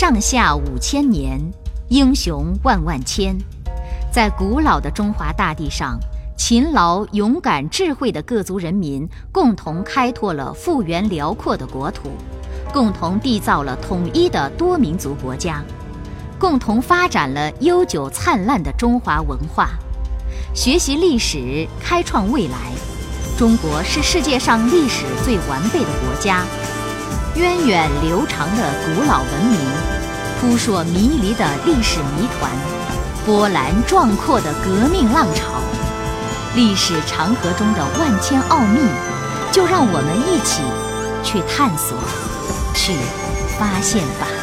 上下五千年，英雄万万千。在古老的中华大地上，勤劳、勇敢、智慧的各族人民共同开拓了幅员辽阔的国土，共同缔造了统一的多民族国家，共同发展了悠久灿烂的中华文化。学习历史，开创未来。中国是世界上历史最完备的国家，源远流长的古老文明，扑朔迷离的历史谜团，波澜壮阔的革命浪潮，历史长河中的万千奥秘，就让我们一起去探索，去发现吧。